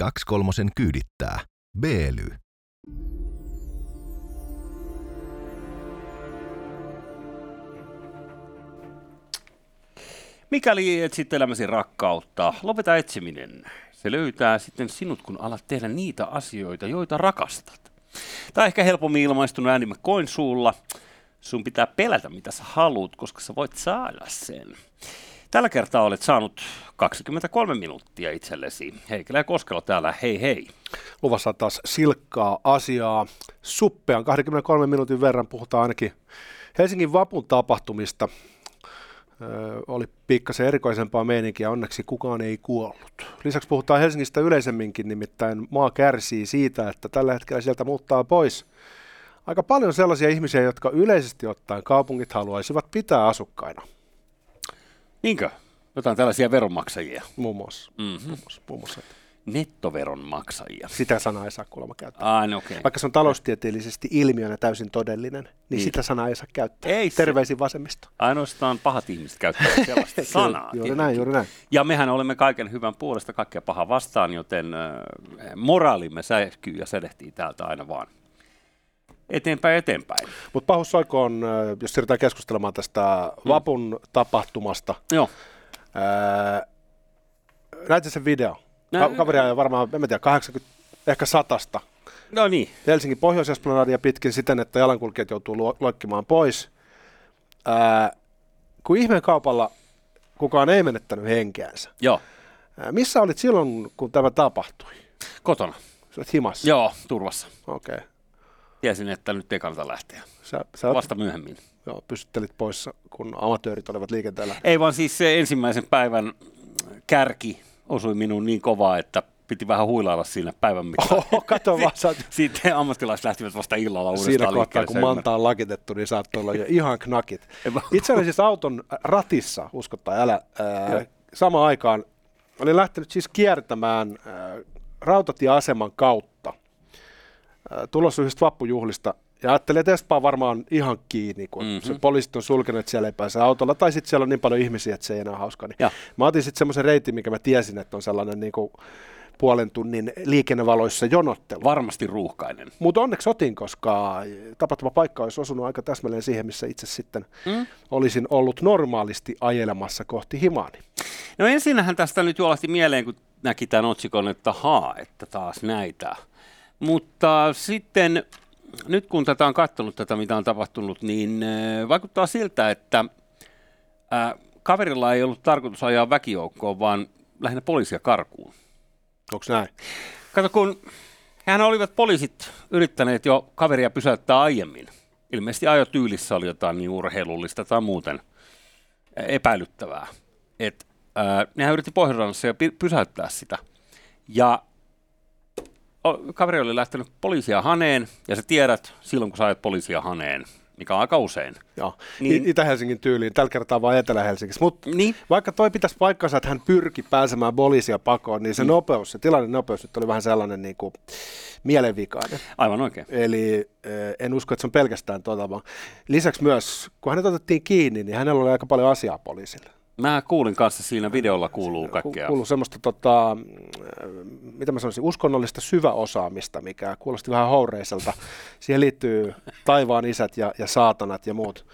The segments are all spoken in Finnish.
Kaksi kolmosen kyydittää. Beely. Mikäli etsit elämäsi rakkautta, lopeta etsiminen. Se löytää sitten sinut, kun alat tehdä niitä asioita, joita rakastat. Tai ehkä helpommin ilmaistuna äänimme koin suulla. Sun pitää pelätä, mitä sä haluat, koska sä voit saada sen. Tällä kertaa olet saanut 23 minuuttia itsellesi. Heikelä ja Koskelo täällä, hei hei. Luvassa taas silkkaa asiaa. Suppean 23 minuutin verran puhutaan ainakin Helsingin vapun tapahtumista. Öö, oli pikkasen erikoisempaa meininkiä, onneksi kukaan ei kuollut. Lisäksi puhutaan Helsingistä yleisemminkin, nimittäin maa kärsii siitä, että tällä hetkellä sieltä muuttaa pois aika paljon sellaisia ihmisiä, jotka yleisesti ottaen kaupungit haluaisivat pitää asukkaina. Niinkö? Jotain tällaisia veronmaksajia. Muun muassa. Mm-hmm. Muun muassa, muun muassa. Nettoveronmaksajia. Sitä sanaa ei saa kuulemma käyttää. Ah, no okay. Vaikka se on taloustieteellisesti ilmiönä täysin todellinen, niin, Niin. sitä sanaa ei saa käyttää. Ei se- Terveisin vasemmisto. Ainoastaan pahat ihmiset käyttävät sellaista sanaa. juuri tietenkin. näin, juuri näin. Ja mehän olemme kaiken hyvän puolesta kaikkea pahaa vastaan, joten äh, moraalimme sähkyy ja sädehtii täältä aina vaan eteenpäin eteenpäin. Mutta pahus soikoon, äh, jos siirrytään keskustelemaan tästä Mm. vapun tapahtumasta. Joo. Ää, näitte sen video. Ka- kaveria on varmaan, en mä tiedä, 80, ehkä satasta. No niin. Helsingin pohjoisesplanadia pitkin siten, että jalankulkijat joutuu luo- loikkimaan pois. Ää, kun ihmeen kaupalla kukaan ei menettänyt henkeänsä. Joo. Ää, missä olit silloin, kun tämä tapahtui? Kotona. Sä olet himassa? Joo, turvassa. Okei. Okay. Tiesin, että nyt ei kannata lähteä. Sä, sä oot, Vasta myöhemmin. joo, pysyttelit poissa, kun amatöörit olivat liikenteellä. Ei vaan siis se ensimmäisen päivän kärki osui minuun niin kovaa, että piti vähän huilailla siinä päivän mittaan. Oho, kato vaan, sä oot Sitten ammattilaiset lähtivät vasta illalla uudestaan siinä kohtaa, kun Manta on lakitettu, niin saattoi olla jo ihan knakit. Itse olin siis auton ratissa, usko tai älä, ää, samaan aikaan. Olin lähtenyt siis kiertämään ää, rautatieaseman kautta tulossa yhdestä vappujuhlista. Ja ajattelin, että Espaa varmaan ihan kiinni, kun Mhm. mm-hmm. se poliisit on sulkenut, että siellä ei pääse autolla. Tai sitten siellä on niin paljon ihmisiä, että se ei enää hauska. Niin Ja. mä otin sitten semmoisen reitin, mikä mä tiesin, että on sellainen niin kuin puolen tunnin liikennevaloissa jonottelu. Varmasti ruuhkainen. Mutta onneksi otin, koska tapahtumapaikka olisi osunut aika täsmälleen siihen, missä itse sitten Mm? olisin ollut normaalisti ajelemassa kohti himaani. No ensinnähän tästä nyt juolahti mieleen, kun näki tämän otsikon, että haa, että taas näitä. Mutta sitten nyt kun tätä on katsonut, tätä mitä on tapahtunut, niin äh, vaikuttaa siltä, että äh, kaverilla ei ollut tarkoitus ajaa väkijoukkoon, vaan lähinnä poliisia karkuun. Onko näin? Kato, kun hän olivat poliisit yrittäneet jo kaveria pysäyttää aiemmin. Ilmeisesti ajotyylissä oli jotain niin urheilullista tai muuten ää, epäilyttävää. Et, ää, nehän yritti jo pi- pysäyttää sitä. Ja kaveri oli lähtenyt poliisia haneen, ja sä tiedät silloin, kun sä ajat poliisia haneen, mikä on aika usein. Joo. Niin. Niin. Itä-Helsingin tyyliin, tällä kertaa vaan Etelä-Helsingissä. Mutta Niin. vaikka toi pitäisi paikkansa, että hän pyrki pääsemään poliisia pakoon, niin se mm. nopeus, se tilanne nopeus nyt oli vähän sellainen niin kuin mielenvikainen. Aivan oikein. Eli eh, en usko, että se on pelkästään tuota, vaan lisäksi myös, kun hänet otettiin kiinni, niin hänellä oli aika paljon asiaa poliisille. Mä kuulin kanssa siinä videolla kuuluu kaikkea. Kuuluu semmoista, tota, mm, mitä mä sanoisin, uskonnollista syväosaamista, mikä kuulosti vähän houreiselta. Siihen liittyy taivaan isät ja, ja saatanat ja muut.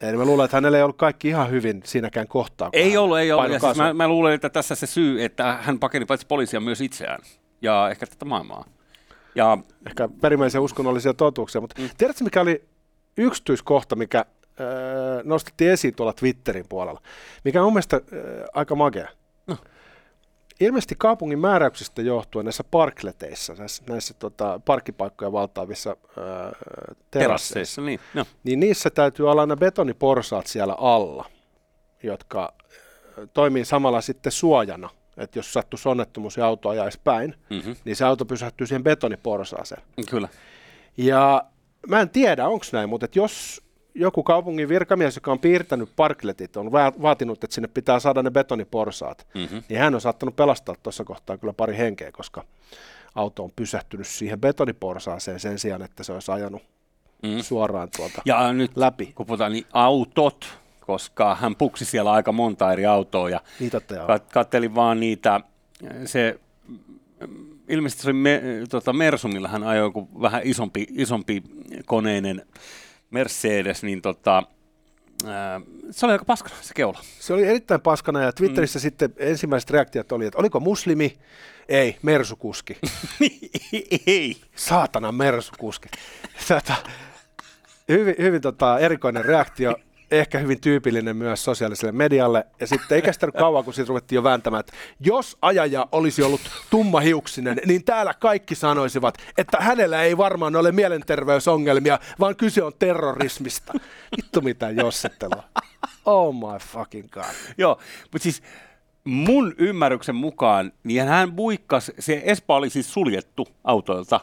Eli mä luulen, että hänellä ei ollut kaikki ihan hyvin siinäkään kohtaa. Ei ollut, ei ollut. Ja siis mä, mä luulen, että tässä se syy, että hän pakeni paitsi poliisia myös itseään ja ehkä tätä maailmaa. Ja Ehkä perimmäisiä uskonnollisia totuuksia, mutta mm. tiedätkö mikä oli yksityiskohta, mikä nostettiin esiin tuolla Twitterin puolella, mikä on mun mielestä öö, aika magea. No. Ilmeisesti kaupungin määräyksistä johtuen näissä parkleteissa, näissä, näissä tota, parkkipaikkoja valtaavissa öö, terasseissa, niin. No. niin niissä täytyy olla ne betoniporsaat siellä alla, jotka toimii samalla sitten suojana, että jos sattuisi onnettomuus ja auto ajaisi päin, Mm-hmm. niin se auto pysähtyy siihen betoniporsaaseen. Kyllä. Ja mä en tiedä, onko näin, mutta jos joku kaupungin virkamies, joka on piirtänyt parkletit, on va- vaatinut, että sinne pitää saada ne betoniporsaat, Mm-hmm. niin hän on saattanut pelastaa tuossa kohtaa kyllä pari henkeä, koska auto on pysähtynyt siihen betoniporsaaseen sen sijaan, että se olisi ajanut Mm. suoraan tuolta Ja nyt läpi. kun puhutaan niin autot, koska hän puksi siellä aika monta eri autoa ja joo. kat- kattelin vaan niitä, se ilmeisesti se oli me, tota Mersu, millä hän ajoi joku vähän isompi, isompi koneinen Mercedes, niin tota, ää, se oli aika paskana se keula. Se oli erittäin paskana ja Twitterissä mm. sitten ensimmäiset reaktiot oli, että oliko muslimi? Ei, mersukuski. Ei. Saatana mersukuski. Tätä, hyvin hyvin tota, erikoinen reaktio ehkä hyvin tyypillinen myös sosiaaliselle medialle. Ja sitten ei kestänyt kauan, kun siitä ruvettiin jo vääntämään, että jos ajaja olisi ollut tummahiuksinen, niin täällä kaikki sanoisivat, että hänellä ei varmaan ole mielenterveysongelmia, vaan kyse on terrorismista. Vittu mitä jossettelua. Oh my fucking god. Joo, mutta siis mun ymmärryksen mukaan, niin hän buikkas, se Espa oli siis suljettu autoilta,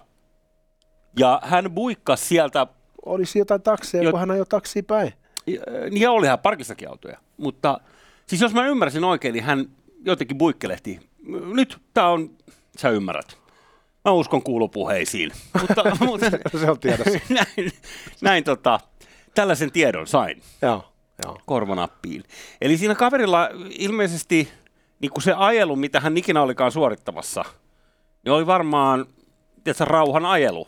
ja hän buikkas sieltä Olisi jotain takseja, Jo- kun hän ajoi taksiin päin. Niin olihan parkissakin autoja, mutta siis jos mä ymmärsin oikein, niin hän jotenkin buikkelehti. Nyt tää on, sä ymmärrät. Mä uskon kuulupuheisiin. mutta, mutta Se on tiedossa. näin, näin tota, tällaisen tiedon sain Joo, joo. korvanappiin. Eli siinä kaverilla ilmeisesti niin kuin se ajelu, mitä hän ikinä olikaan suorittamassa, niin oli varmaan tiedätkö, rauhan ajelu.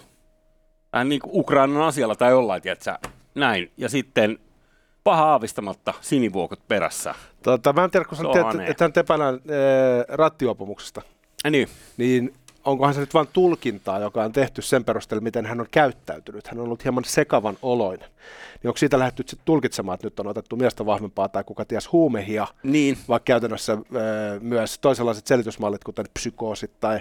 Vähän niin kuin Ukrainan asialla tai jollain, tiedätkö, näin. Ja sitten paha aavistamatta sinivuokot perässä. Tota, mä en tiedä, kun sä hane. että hän epäillään ee, rattijuopumuksesta, Ja niin. niin onkohan se nyt vain tulkintaa, joka on tehty sen perusteella, miten hän on käyttäytynyt. Hän on ollut hieman sekavan oloinen. Niin onko siitä lähdetty sit tulkitsemaan, että nyt on otettu miestä vahvempaa tai kuka ties huumehia, Niin. vaikka käytännössä ee, myös toisenlaiset selitysmallit, kuten psykoosit tai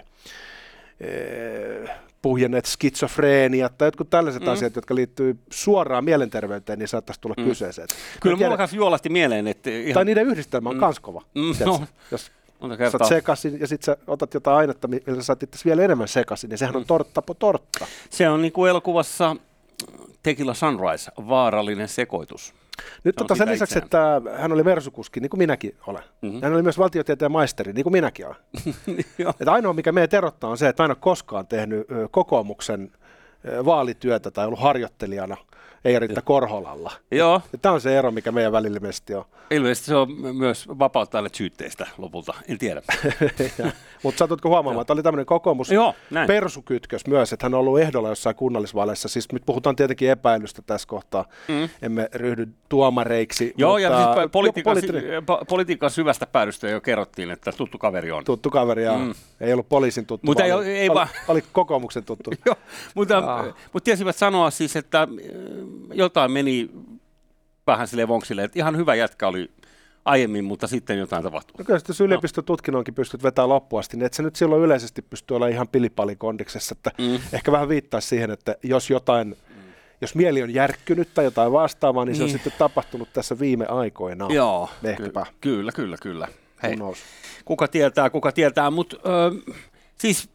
puhjenneet skitsofreeniat tai jotkut tällaiset mm. asiat, jotka liittyy suoraan mielenterveyteen, niin saattaisi tulla mm. kyseeseen. Kyllä mulla kanssa juolasti mieleen, että ihan tai niiden yhdistelmä on Mm. kans kova. Mm, tiedätkö? no. Jos monta sä kertaa. sekasin ja sitten sä otat jotain ainetta, mi- millä sä saat itse vielä enemmän sekasin, niin sehän on tortta po tortta. Se on niin kuin elokuvassa Tequila Sunrise, vaarallinen sekoitus. Nyt tota sen lisäksi, itseään. että hän oli versukuski, niin kuin minäkin olen. Mhm. Mm-hmm. Hän oli myös valtiotieteen maisteri, niin kuin minäkin olen. Joo. Et ainoa, mikä meitä erottaa, on se, että mä en ole koskaan tehnyt kokoomuksen vaalityötä tai ollut harjoittelijana Eija-Riitta Korholalla. Joo, Tämä on se ero, mikä meidän välillä ilmeisesti on. ilmeisesti se on myös vapauttajalle syytteistä lopulta, en tiedä. Mutta satutko huomaamaan, että oli tämmöinen kokoomus Joo, näin. persukytkös myös, että hän on ollut ehdolla jossain kunnallisvaaleissa. Siis nyt puhutaan tietenkin epäilystä tässä kohtaa. Mm. Emme ryhdy tuomareiksi. Joo, mutta ja siis politiikan, poliittinen po- politiikan syvästä päädystä jo kerrottiin, että tuttu kaveri on. tuttu kaveri, ja Mm. ei ollut poliisin tuttu, Mutta ei- oli, ei oli, vaan- oli kokoomuksen tuttu. Joo, mutta, Ah. mutta tiesivät sanoa siis, että jotain meni vähän sille vonksille, että ihan hyvä jätkä oli aiemmin, mutta sitten jotain tapahtui. No kyllä jos yliopistotutkinnonkin pystyt vetämään loppuun asti, niin et sä nyt silloin yleisesti pysty olemaan ihan pilipalikondiksessa, että Mm. ehkä vähän viittaa siihen, että jos jotain, jos mieli on järkkynyt tai jotain vastaavaa, niin, se on Niin. sitten tapahtunut tässä viime aikoina. Joo, ehkäpä. ky- kyllä, kyllä, kyllä. Hei, kuka tietää, kuka tietää, mutta siis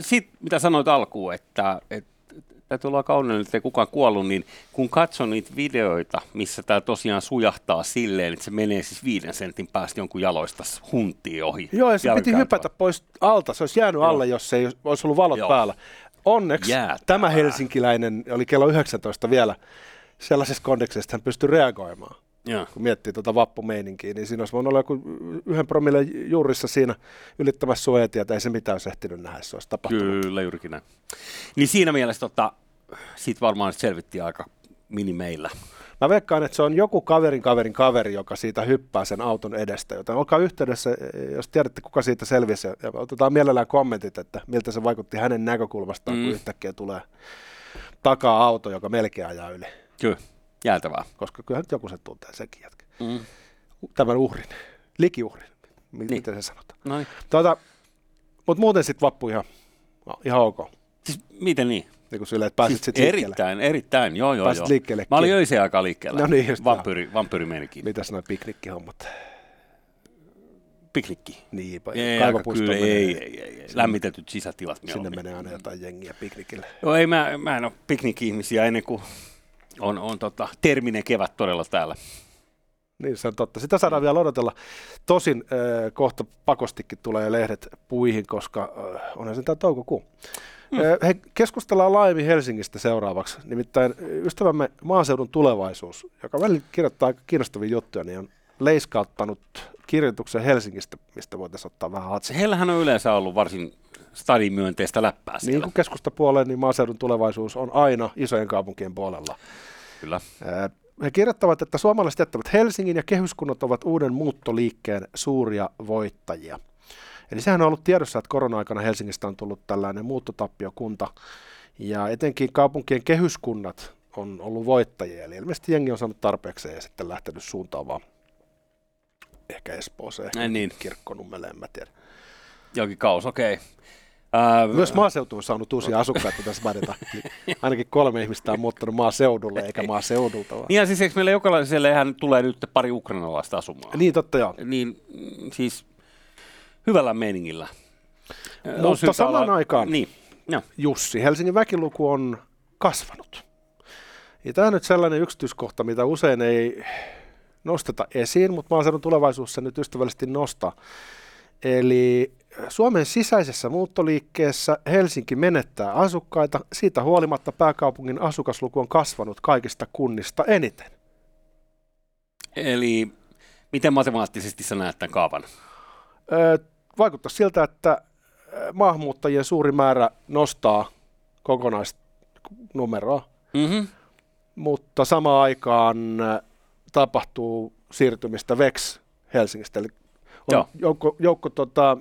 sit, mitä sanoit alkuun, että, että täytyy olla kauneen, että ei kukaan kuollut, niin kun katson niitä videoita, missä tämä tosiaan sujahtaa silleen, että se menee siis viiden sentin päästä jonkun jaloista huntiin ohi. Joo, ja se piti hypätä pois alta. Se olisi jäänyt Joo. alle, jos ei olisi ollut valot Joo. päällä. Onneksi Jäätävää. tämä helsinkiläinen oli kello 19 vielä sellaisessa kondeksessa, että hän pystyi reagoimaan. Joo. Kun miettii tuota vappumeininkiä, niin siinä olisi voinut olla joku yhden promille juurissa siinä ylittämässä suojatietä. Ei se mitään olisi ehtinyt nähdä, se olisi tapahtunut. Kyllä, juurikin näin. Niin siinä mielessä tota, siitä varmaan nyt selvittiin aika minimeillä. Mä veikkaan, että se on joku kaverin kaverin kaveri, joka siitä hyppää sen auton edestä. Joten olkaa yhteydessä, jos tiedätte, kuka siitä selvisi. Ja otetaan mielellään kommentit, että miltä se vaikutti hänen näkökulmastaan, mm. kun yhtäkkiä tulee takaa auto, joka melkein ajaa yli. Kyllä, jäätävää. Koska kyllähän nyt joku sen tuntee sekin jätkä. Mm. Tämän uhrin, likiuhrin, M- Niin. miten se sanotaan. No niin. Tuota, Mutta muuten sitten vappu ihan, ihan ok. Siis miten niin? Niin kuin silleen, että pääsit Siis sitten liikkeelle. erittäin, erittäin, joo joo Pääsit joo. liikkeelle Mä olin kiinni. öiseen aikaan liikkeellä. No niin, just Vampyyri, vampyyrimeininki. Mitäs noi piknikkihommat? Piknikki. Niin, Ei, kaivopuisto kyllä, menee- ei, ei, ei, ei. Lämmitetyt sisätilat Sinne menee aina jotain jengiä piknikille. Joo, ei, mä, mä en ole piknikki-ihmisiä ennen kuin on, on tota, terminen kevät todella täällä. Niin, se on totta. Sitä saadaan vielä odotella. Tosin äh, kohta pakostikin tulee lehdet puihin, koska äh, onhan se tämä toukokuu. Mm. Äh, he, keskustellaan laajemmin Helsingistä seuraavaksi. Nimittäin ystävämme Maaseudun tulevaisuus, joka välillä kirjoittaa aika kiinnostavia juttuja, niin on leiskauttanut kirjoituksen Helsingistä, mistä voitaisiin ottaa vähän hatsi. Heillähän on yleensä ollut varsin stadimyönteistä läppää siellä. Niin kuin keskustapuoleen, niin maaseudun tulevaisuus on aina isojen kaupunkien puolella. Kyllä. He kirjoittavat, että suomalaiset jättävät Helsingin ja kehyskunnat ovat uuden muuttoliikkeen suuria voittajia. Eli sehän on ollut tiedossa, että korona-aikana Helsingistä on tullut tällainen muuttotappiokunta, ja etenkin kaupunkien kehyskunnat on ollut voittajia, eli ilmeisesti jengi on saanut tarpeeksi ja sitten lähtenyt suuntaamaan ehkä Espooseen, Ei niin. kirkkonummelle, en mä tiedä. Jokin kaos, okei. Okay. Uh, Myös maaseutu on saanut uusia asukkaita tässä mainita. Eli ainakin kolme ihmistä on muuttanut maaseudulle, eikä maaseudulta vaan. Niin ja siis eikö meillä jokaiselle ihan tulee nyt pari ukrainalaista asumaan? Niin, totta joo. Niin mm, siis hyvällä meiningillä. On Mutta samaan olla- aikaan, Niin, no. Jussi, Helsingin väkiluku on kasvanut. Ja tämä on nyt sellainen yksityiskohta, mitä usein ei nosteta esiin, mutta maaseudun tulevaisuus se nyt ystävällisesti nostaa. Eli Suomen sisäisessä muuttoliikkeessä Helsinki menettää asukkaita, siitä huolimatta pääkaupungin asukasluku on kasvanut kaikista kunnista eniten. Eli miten matemaattisesti sä näet tämän kaavan? Vaikuttaa siltä, että maahanmuuttajien suuri määrä nostaa kokonaisnumeroa, Mm-hmm. mutta samaan aikaan tapahtuu siirtymistä VEX Helsingistä. Eli Joo. on joukko, joukko tota,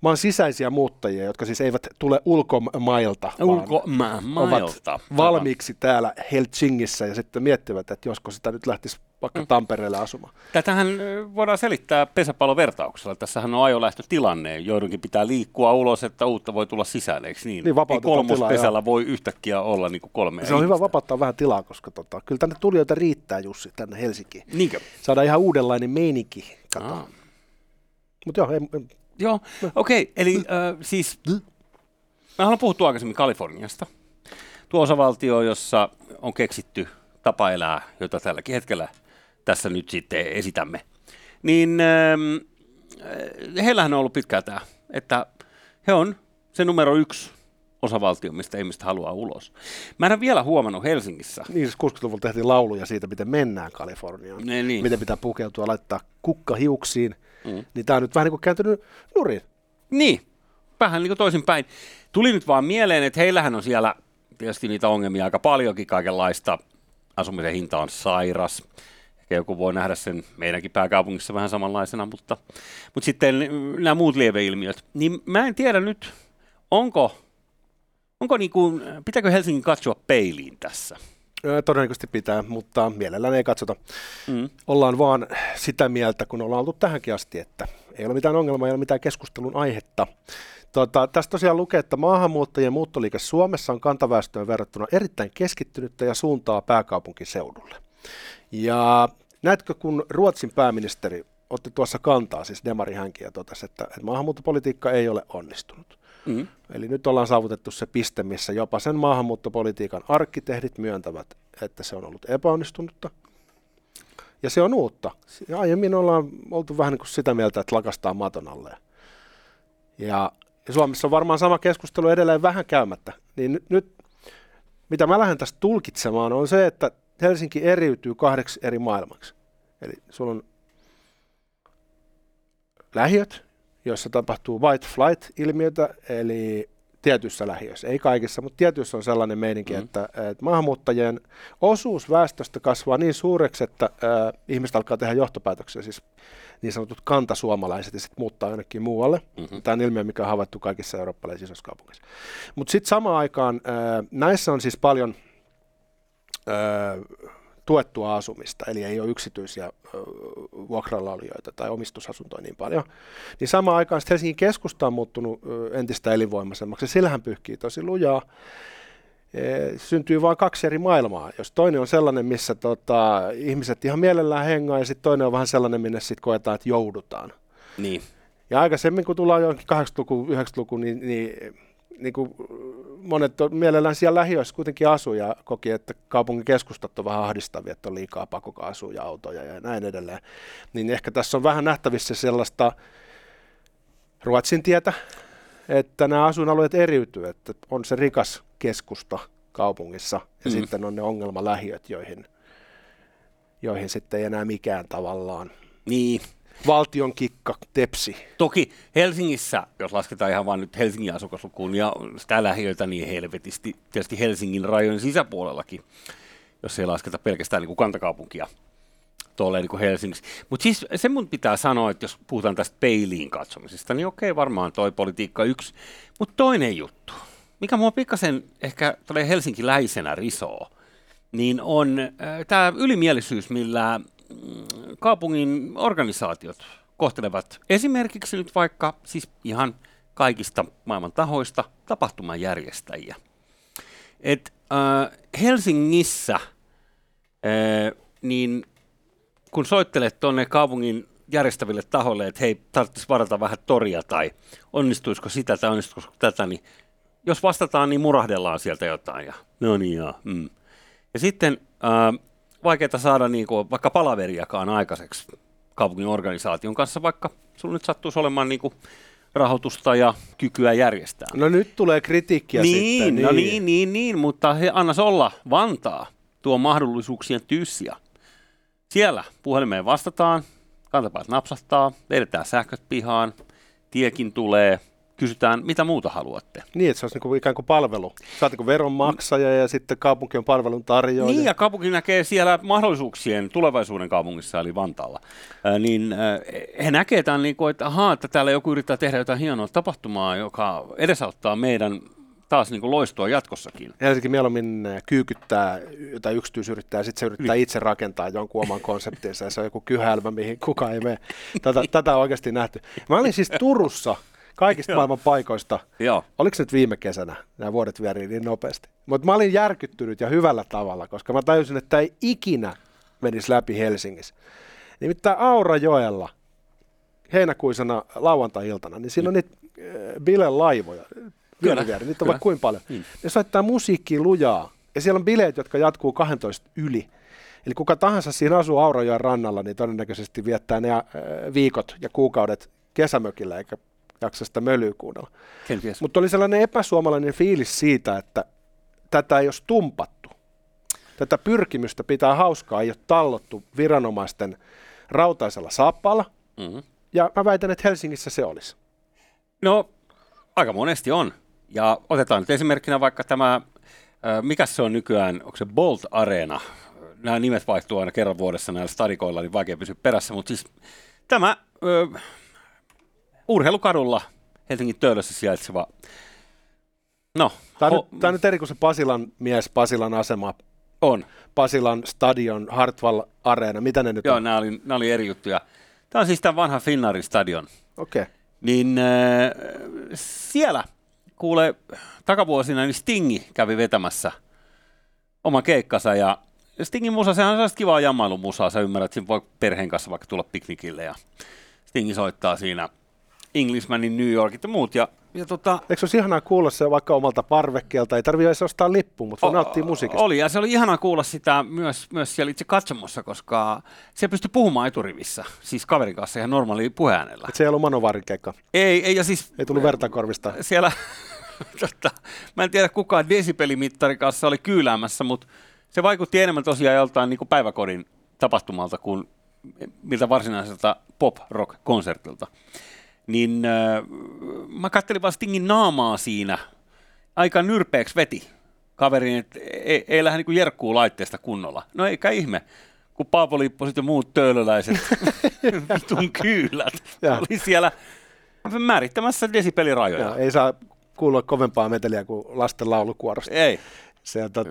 maan sisäisiä muuttajia, jotka siis eivät tule ulkomailta, Ulkomailta. ovat valmiiksi täällä Helsingissä ja sitten miettivät, että josko sitä nyt lähtisi vaikka Mm. Tampereelle asumaan. Tätähän voidaan selittää pesäpallovertauksella. Tässähän on ajolähtötilanne. Joidenkin pitää liikkua ulos, että uutta voi tulla sisään, eikö niin? Niin, tilaa, kolmospesällä voi yhtäkkiä olla niin kuin kolme Se on hyvä ihmistä. vapauttaa vähän tilaa, koska tota, kyllä tänne tulijoita riittää Jussi tänne Helsinkiin. Niinkö? Saadaan ihan uudenlainen meininki. Mutta joo, ei- Joo, okei. Okay, eli äh, siis me ollaan puhuttu aikaisemmin Kaliforniasta. Tuo osavaltio, jossa on keksitty tapa elää, jota tälläkin hetkellä tässä nyt sitten esitämme. Niin ähm, äh, heillähän on ollut pitkään tämä, että he on se numero yksi osavaltio, mistä ihmiset haluaa ulos. Mä en ole vielä huomannut Helsingissä. niin siis 60-luvulla tehtiin lauluja siitä, miten mennään Kaliforniaan. Ne, niin. Miten pitää pukeutua, laittaa kukka hiuksiin. Mm. Niin tämä on nyt vähän niin kuin kääntynyt nurin. Niin, vähän niin kuin toisinpäin. Tuli nyt vaan mieleen, että heillähän on siellä tietysti niitä ongelmia aika paljonkin kaikenlaista. Asumisen hinta on sairas. Ehkä joku voi nähdä sen meidänkin pääkaupungissa vähän samanlaisena, mutta, mutta sitten nämä muut lieveilmiöt. Niin mä en tiedä nyt, onko, onko niin kuin, pitääkö Helsingin katsoa peiliin tässä? Todennäköisesti pitää, mutta mielellään ei katsota. Mm. Ollaan vaan sitä mieltä, kun ollaan oltu tähänkin asti, että ei ole mitään ongelmaa, ei ole mitään keskustelun aihetta. Tota, tässä tosiaan lukee, että maahanmuuttajien muuttoliike Suomessa on kantaväestöön verrattuna erittäin keskittynyttä ja suuntaa pääkaupunkiseudulle. Ja näetkö, kun Ruotsin pääministeri otti tuossa kantaa, siis Demari hänkin, ja totesi, että, että maahanmuuttopolitiikka ei ole onnistunut. Mm. Eli nyt ollaan saavutettu se piste, missä jopa sen maahanmuuttopolitiikan arkkitehdit myöntävät, että se on ollut epäonnistunutta. Ja se on uutta. Ja aiemmin ollaan oltu vähän niin kuin sitä mieltä, että lakastaa maton alle. Ja, Suomessa on varmaan sama keskustelu edelleen vähän käymättä. Niin nyt, nyt mitä mä lähden tästä tulkitsemaan, on se, että Helsinki eriytyy kahdeksi eri maailmaksi. Eli sulla on lähiöt, joissa tapahtuu white flight-ilmiötä, eli tietyissä lähiöissä, ei kaikissa, mutta tietyissä on sellainen meininki, Mm. mm. että, että maahanmuuttajien osuus väestöstä kasvaa niin suureksi, että äh, ihmiset alkaa tehdä johtopäätöksiä, siis niin sanotut kantasuomalaiset, ja sitten muuttaa jonnekin muualle. Mm-hmm. Tämä on ilmiö, mikä on havaittu kaikissa eurooppalaisissa isoissa kaupungeissa. Mutta sitten samaan aikaan äh, näissä on siis paljon äh, tuettua asumista, eli ei ole yksityisiä vuokralla tai omistusasuntoja niin paljon. Niin samaan aikaan Helsingin keskusta on muuttunut entistä elinvoimaisemmaksi, sillähän pyyhkii tosi lujaa. E, syntyy vain kaksi eri maailmaa. Jos toinen on sellainen, missä tota, ihmiset ihan mielellään hengaa, ja sitten toinen on vähän sellainen, minne sitten koetaan, että joudutaan. Niin. Ja aikaisemmin, kun tullaan johonkin 80-luku, 90-luku, niin, niin, niin kuin monet on mielellään siellä lähiöissä kuitenkin asuu ja koki, että kaupungin keskustat on vähän ahdistavia, että on liikaa pakokaasuja, autoja ja näin edelleen. Niin ehkä tässä on vähän nähtävissä sellaista Ruotsin tietä, että nämä asuinalueet eriytyy, että on se rikas keskusta kaupungissa ja Mm. mm. sitten on ne ongelmalähiöt, joihin, joihin sitten ei enää mikään tavallaan Niin. Valtion kikka, tepsi. Toki Helsingissä, jos lasketaan ihan vain nyt Helsingin asukaslukuun ja sitä lähiöitä, niin helvetisti tietysti Helsingin rajojen sisäpuolellakin, jos ei lasketa pelkästään niin kuin kantakaupunkia tuolle niin Helsingissä. Mutta siis se mun pitää sanoa, että jos puhutaan tästä peiliin katsomisesta, niin okei, varmaan toi politiikka yksi. Mutta toinen juttu, mikä mua pikkasen ehkä tulee Helsinki-läisenä risoo, niin on äh, tämä ylimielisyys, millä kaupungin organisaatiot kohtelevat esimerkiksi nyt vaikka siis ihan kaikista maailman tahoista tapahtumajärjestäjiä. Et, äh, Helsingissä äh, niin kun soittelet tuonne kaupungin järjestäville tahoille, että hei, tarvitsisi varata vähän toria tai onnistuisiko sitä tai onnistuisiko tätä, niin jos vastataan, niin murahdellaan sieltä jotain ja no niin joo, mm. Ja sitten äh, vaikeaa saada niin kuin, vaikka palaveriakaan aikaiseksi kaupungin organisaation kanssa, vaikka sinulla nyt sattuisi olemaan niin kuin, rahoitusta ja kykyä järjestää. No nyt tulee kritiikkiä niin, sitten. No niin, niin, niin, mutta he annas olla Vantaa tuo mahdollisuuksien tyyssiä. Siellä puhelimeen vastataan, kantapäät napsahtaa, vedetään sähköt pihaan, tiekin tulee, kysytään, mitä muuta haluatte. Niin, että se olisi niin kuin ikään kuin palvelu. Sä oot niin veronmaksaja ja sitten kaupunki on palvelun tarjoaja. Niin, ja kaupunki näkee siellä mahdollisuuksien tulevaisuuden kaupungissa, eli Vantaalla. Ää, niin ää, he näkevät tämän, niin kuin, että, ahaa, että täällä joku yrittää tehdä jotain hienoa tapahtumaa, joka edesauttaa meidän taas niin kuin loistua jatkossakin. Helsinki mieluummin kyykyttää jotain yksityisyrittäjää, sitten se yrittää niin. itse rakentaa jonkun oman konseptinsa, ja se on joku kyhälmä, mihin kukaan ei mene. Tätä, tätä on oikeasti nähty. Mä olin siis Turussa kaikista maailman paikoista. Joo. Oliko se nyt viime kesänä? Nämä vuodet vierii niin nopeasti. Mutta mä olin järkyttynyt ja hyvällä tavalla, koska mä tajusin, että tämä ei ikinä menisi läpi Helsingissä. Nimittäin Aurajoella heinäkuisena lauantai-iltana, niin siinä on niitä äh, bile-laivoja, vyöryvieri, niitä on vaikka kuinka paljon. Mm. Ne soittaa musiikkia lujaa, ja siellä on bileet, jotka jatkuu 12 yli. Eli kuka tahansa siinä asuu Aurajoen rannalla, niin todennäköisesti viettää ne äh, viikot ja kuukaudet kesämökillä, eikä jaksa mölyä kuunnella. Mutta oli sellainen epäsuomalainen fiilis siitä, että tätä ei olisi tumpattu. Tätä pyrkimystä pitää hauskaa, ei ole tallottu viranomaisten rautaisella saappaalla. Mm-hmm. Ja mä väitän, että Helsingissä se olisi. No, aika monesti on. Ja otetaan nyt esimerkkinä vaikka tämä, mikä se on nykyään, onko se Bolt Arena? Nämä nimet vaihtuu aina kerran vuodessa näillä stadikoilla, niin vaikea pysyä perässä, mutta siis tämä ö, urheilukadulla Helsingin Töölössä sijaitseva No, tämä, ho- nyt, tämä on nyt eri kuin se Pasilan mies, Pasilan asema. On. Pasilan stadion, Hartwall Areena, mitä ne nyt Joo, on? nämä oli, nämä oli eri juttuja. Tämä on siis tämä vanha Finnaarin stadion. Okei. Okay. Niin äh, siellä, kuule, takavuosina niin Stingi kävi vetämässä oma keikkansa ja Stingin musa, sehän on sellaista kivaa jammailumusaa, sä ymmärrät, että siinä voi perheen kanssa vaikka tulla piknikille ja Stingi soittaa siinä Englishmanin New Yorkit ja muut. Ja, ja tota, Eikö se olisi ihanaa kuulla se vaikka omalta parvekkeelta? Ei tarvitse edes ostaa lippuun, mutta voi nauttia musiikista. Oli, ja se oli ihanaa kuulla sitä myös, myös siellä itse katsomossa, koska se pystyi puhumaan eturivissä, siis kaverin kanssa ihan normaali puheäänellä. Et se ei ollut Manovarin keikka? Ei, ei, ja siis... Ei tullut vertakorvista? Siellä, tota, mä en tiedä kukaan desibelimittarin kanssa oli kyyläämässä, mutta se vaikutti enemmän tosiaan joltain niin kuin päiväkodin tapahtumalta kuin miltä varsinaiselta pop-rock-konsertilta niin äh, mä kattelin vaan Stingin naamaa siinä. Aika nyrpeäksi veti kaverin, että ei, ei lähde niin jerkkuu laitteesta kunnolla. No eikä ihme, kun Paavo Lipposet ja muut töölöläiset, vitun kyylät, oli siellä määrittämässä desibelirajoja. Ja, ei saa kuulla kovempaa meteliä kuin lasten laulukuorosta. Ei. Se, tota,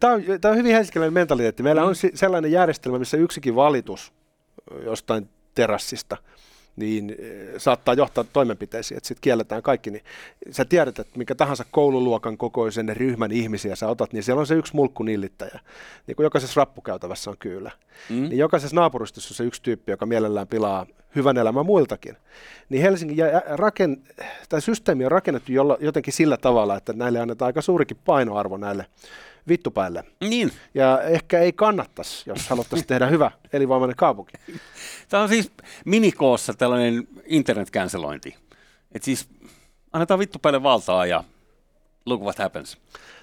tämä, on, tämä on hyvin helsinkiläinen mentaliteetti. Meillä mm. on sellainen järjestelmä, missä yksikin valitus jostain terassista – niin eh, saattaa johtaa toimenpiteisiin, että sitten kielletään kaikki. Niin sä tiedät, että mikä tahansa koululuokan kokoisen ryhmän ihmisiä sä otat, niin siellä on se yksi mulkkunillittäjä. Niin kuin jokaisessa rappukäytävässä on kyllä. Mm. Niin jokaisessa naapuristossa on se yksi tyyppi, joka mielellään pilaa hyvän elämän muiltakin. Niin Helsingin ja raken, tai systeemi on rakennettu jolla, jotenkin sillä tavalla, että näille annetaan aika suurikin painoarvo näille vittupäille. Niin. Ja ehkä ei kannattaisi, jos haluttaisiin tehdä hyvä elinvoimainen kaupunki. Tämä on siis minikoossa tällainen internetcancelointi. Että siis annetaan vittupäille valtaa ja look what happens.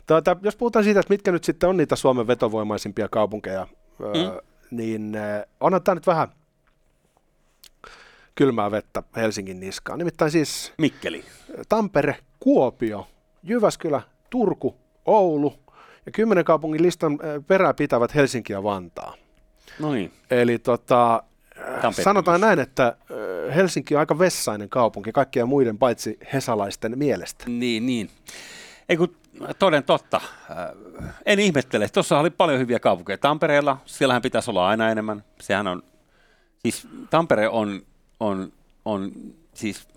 Tuota, jos puhutaan siitä, että mitkä nyt sitten on niitä Suomen vetovoimaisimpia kaupunkeja, mm. öö, niin äh, onhan tämä nyt vähän kylmää vettä Helsingin niskaan. Nimittäin siis Mikkeli. Tampere, Kuopio, Jyväskylä, Turku, Oulu ja kymmenen kaupungin listan äh, perää pitävät Helsinki ja Vantaa. No niin. Eli tota, on sanotaan näin, että äh, Helsinki on aika vessainen kaupunki kaikkien muiden paitsi hesalaisten mielestä. Niin, niin. Ei kun toden totta. Äh, en ihmettele. Tuossa oli paljon hyviä kaupunkeja. Tampereella, siellähän pitäisi olla aina enemmän. Sehän on, siis Tampere on, on, on siis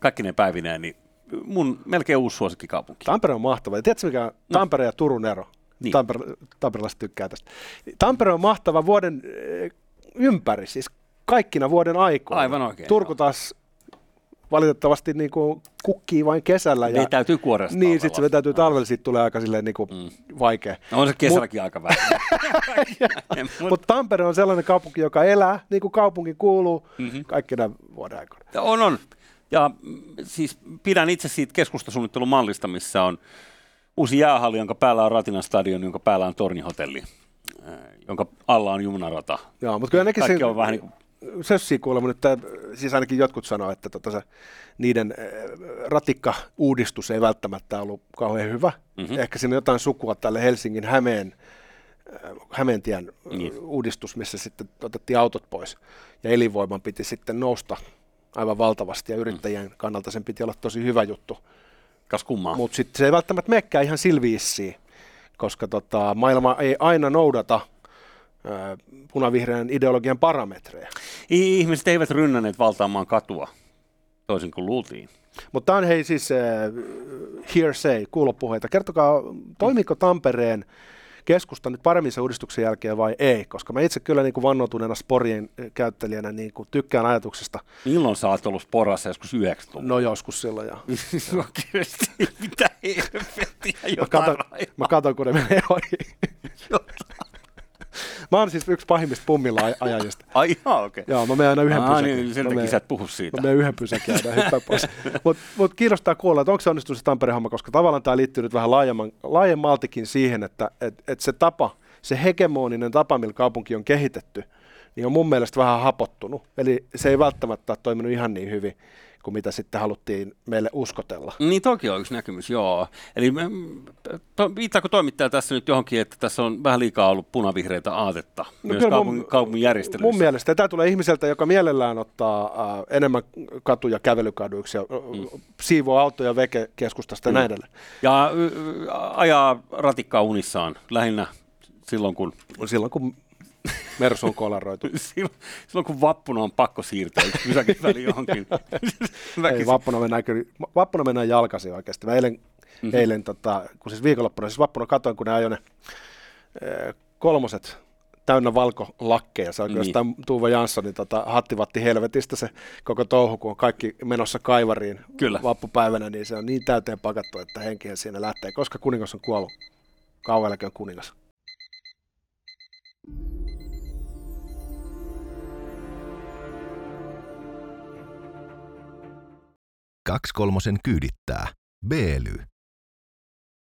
kaikki ne päivineen, niin mun melkein uusi suosikkikaupunki. Tampere on mahtava. Ja tiedätkö mikä on Tampere ja Turun ero? No. Niin. Tampere, tamperelaiset tykkää tästä. Tampere on mahtava vuoden eh, ympäri, siis kaikkina vuoden aikoina. Aivan oikein, Turku taas valitettavasti niin kuin kukkii vain kesällä. Ja, Vetäytyy kuoresta. niin, sitten se vetäytyy talvella, siitä tulee aika silleen niin kuin Mm. vaikea. No on se kesälläkin aika vähän. Mut, Mutta Tampere on sellainen kaupunki, joka elää niin kuin kaupunki kuuluu Mhm. kaikkina vuoden aikoina. on, on. Ja mm, siis pidän itse siitä keskustasuunnittelun mallista, missä on uusi jäähalli, jonka päällä on Ratinan stadion, jonka päällä on tornihotelli, äh, jonka alla on junarata. Joo, mutta kyllä nekin Kaikki on vähän niin kuin, Sössiä kuulemma nyt, että siis ainakin jotkut sanoo, että tota se, niiden äh, ratikka-uudistus ei välttämättä ollut kauhean hyvä. Mhm. Mm-hmm. Ehkä siinä on jotain sukua tälle Helsingin Hämeen, äh, Hämeentien niin. uudistus, missä sitten otettiin autot pois ja elinvoiman piti sitten nousta aivan valtavasti ja yrittäjien kannalta sen piti olla tosi hyvä juttu. kas kummaa. Mutta sitten se ei välttämättä mekkää ihan silviissiin, koska tota, maailma ei aina noudata punavihreän ideologian parametreja. Ihmiset eivät rynnänneet valtaamaan katua, toisin kuin luultiin. Mutta tämä on hei siis äh, hearsay, kuulopuheita. Kertokaa, toimiko Tampereen keskusta nyt paremmin sen uudistuksen jälkeen vai ei? Koska mä itse kyllä niin kuin vannoutuneena sporien käyttelijänä niin kuin tykkään ajatuksesta. Milloin sä oot ollut porassa joskus 90 No joskus silloin. Ja. Oikeesti, mitä helvettiä Mä jotain katon, rajaa. mä katon, kun ne menee ohi. Mä oon siis yksi pahimmista pummilla aj- ajajista. Ai ihan okei. Joo, mä menen aina yhden Aa, pysäkin. niin, sen Mä takia menen- sä et puhu siitä. Mä menen yhden pysäkin aina hyppää pois. Mutta mut kiinnostaa kuulla, että onko se onnistunut se Tampereen homma, koska tavallaan tämä liittyy nyt vähän laajemman, laajemmaltikin siihen, että et, et se tapa, se hegemoninen tapa, millä kaupunki on kehitetty, niin on mun mielestä vähän hapottunut. Eli se ei välttämättä ole toiminut ihan niin hyvin kuin mitä sitten haluttiin meille uskotella. Niin toki on yksi näkemys, joo. Eli me- to, viittaako toimittaja tässä nyt johonkin, että tässä on vähän liikaa ollut punavihreitä aatetta no myös kaupungin, kaupungin järjestelyissä? Mun mielestä tämä tulee ihmiseltä, joka mielellään ottaa äh, enemmän katuja kävelykaduiksi ja mm. siivoo autoja veke keskustasta ja näin edelleen. Ja ajaa ratikkaa unissaan lähinnä silloin, kun Silloin kun Mersu on kolaroitu. silloin, silloin kun vappuna on pakko siirtyä yksi pysäkin väliin johonkin. Ei, vappuna mennään, kyllä, vappuna mennään jalkaisin oikeasti. Mä eilen, mm-hmm. eilen tota, kun siis viikonloppuna, siis vappuna katoin, kun ne ajoi ne eh, kolmoset täynnä valkolakkeja. Se on Niin. jostain Tuuva Janssonin tota, hattivatti helvetistä se koko touhu, kun on kaikki menossa kaivariin Kyllä. vappupäivänä, niin se on niin täyteen pakattu, että henkihän siinä lähtee. Koska kuningas on kuollut? Kauan on kuningas. Kaksi kolmosen kyydittää. B-ly.